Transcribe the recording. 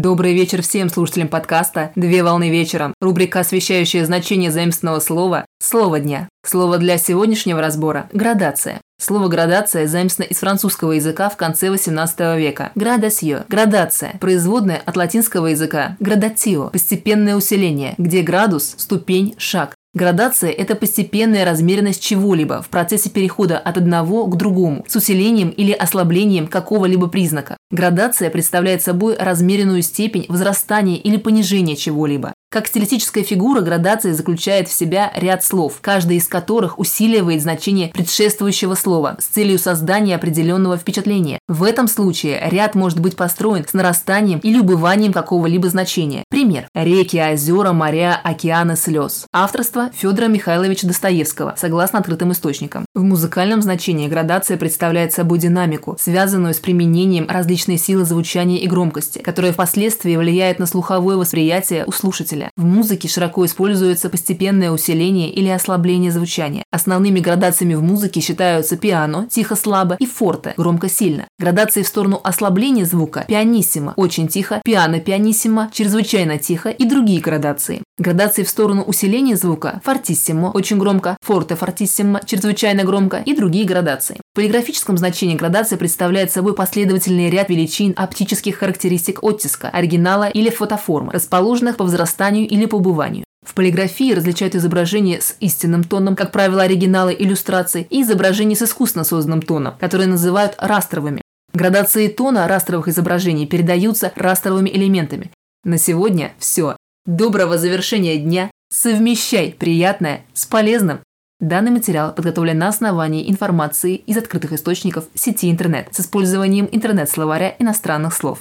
Добрый вечер всем слушателям подкаста «Две волны вечером». Рубрика, освещающая значение заимственного слова «Слово дня». Слово для сегодняшнего разбора – градация. Слово «градация» заимствовано из французского языка в конце XVIII века. Градасье – градация, производная от латинского языка градатио – постепенное усиление, где градус – ступень, шаг. Градация – это постепенная размеренность чего-либо в процессе перехода от одного к другому с усилением или ослаблением какого-либо признака. Градация представляет собой размеренную степень возрастания или понижения чего-либо. Как стилистическая фигура, градация заключает в себя ряд слов, каждый из которых усиливает значение предшествующего слова с целью создания определенного впечатления. В этом случае ряд может быть построен с нарастанием или убыванием какого-либо значения. Пример. Реки, озера, моря, океаны, слез. Авторство Федора Михайловича Достоевского, согласно открытым источникам. В музыкальном значении градация представляет собой динамику, связанную с применением различной силы звучания и громкости, которая впоследствии влияет на слуховое восприятие у слушателя слушателя. В музыке широко используется постепенное усиление или ослабление звучания. Основными градациями в музыке считаются пиано, тихо-слабо и форте, громко-сильно. Градации в сторону ослабления звука – пианиссимо, очень тихо, пиано-пианиссимо, чрезвычайно тихо и другие градации. Градации в сторону усиления звука – фортиссимо, очень громко, форте-фортиссимо, чрезвычайно громко и другие градации. В полиграфическом значении градация представляет собой последовательный ряд величин оптических характеристик оттиска, оригинала или фотоформы, расположенных по возрастанию или по убыванию. В полиграфии различают изображения с истинным тоном, как правило, оригиналы иллюстраций, и изображения с искусственно созданным тоном, которые называют растровыми. Градации тона растровых изображений передаются растровыми элементами. На сегодня все. Доброго завершения дня. Совмещай приятное с полезным. Данный материал подготовлен на основании информации из открытых источников сети интернет с использованием интернет-словаря иностранных слов.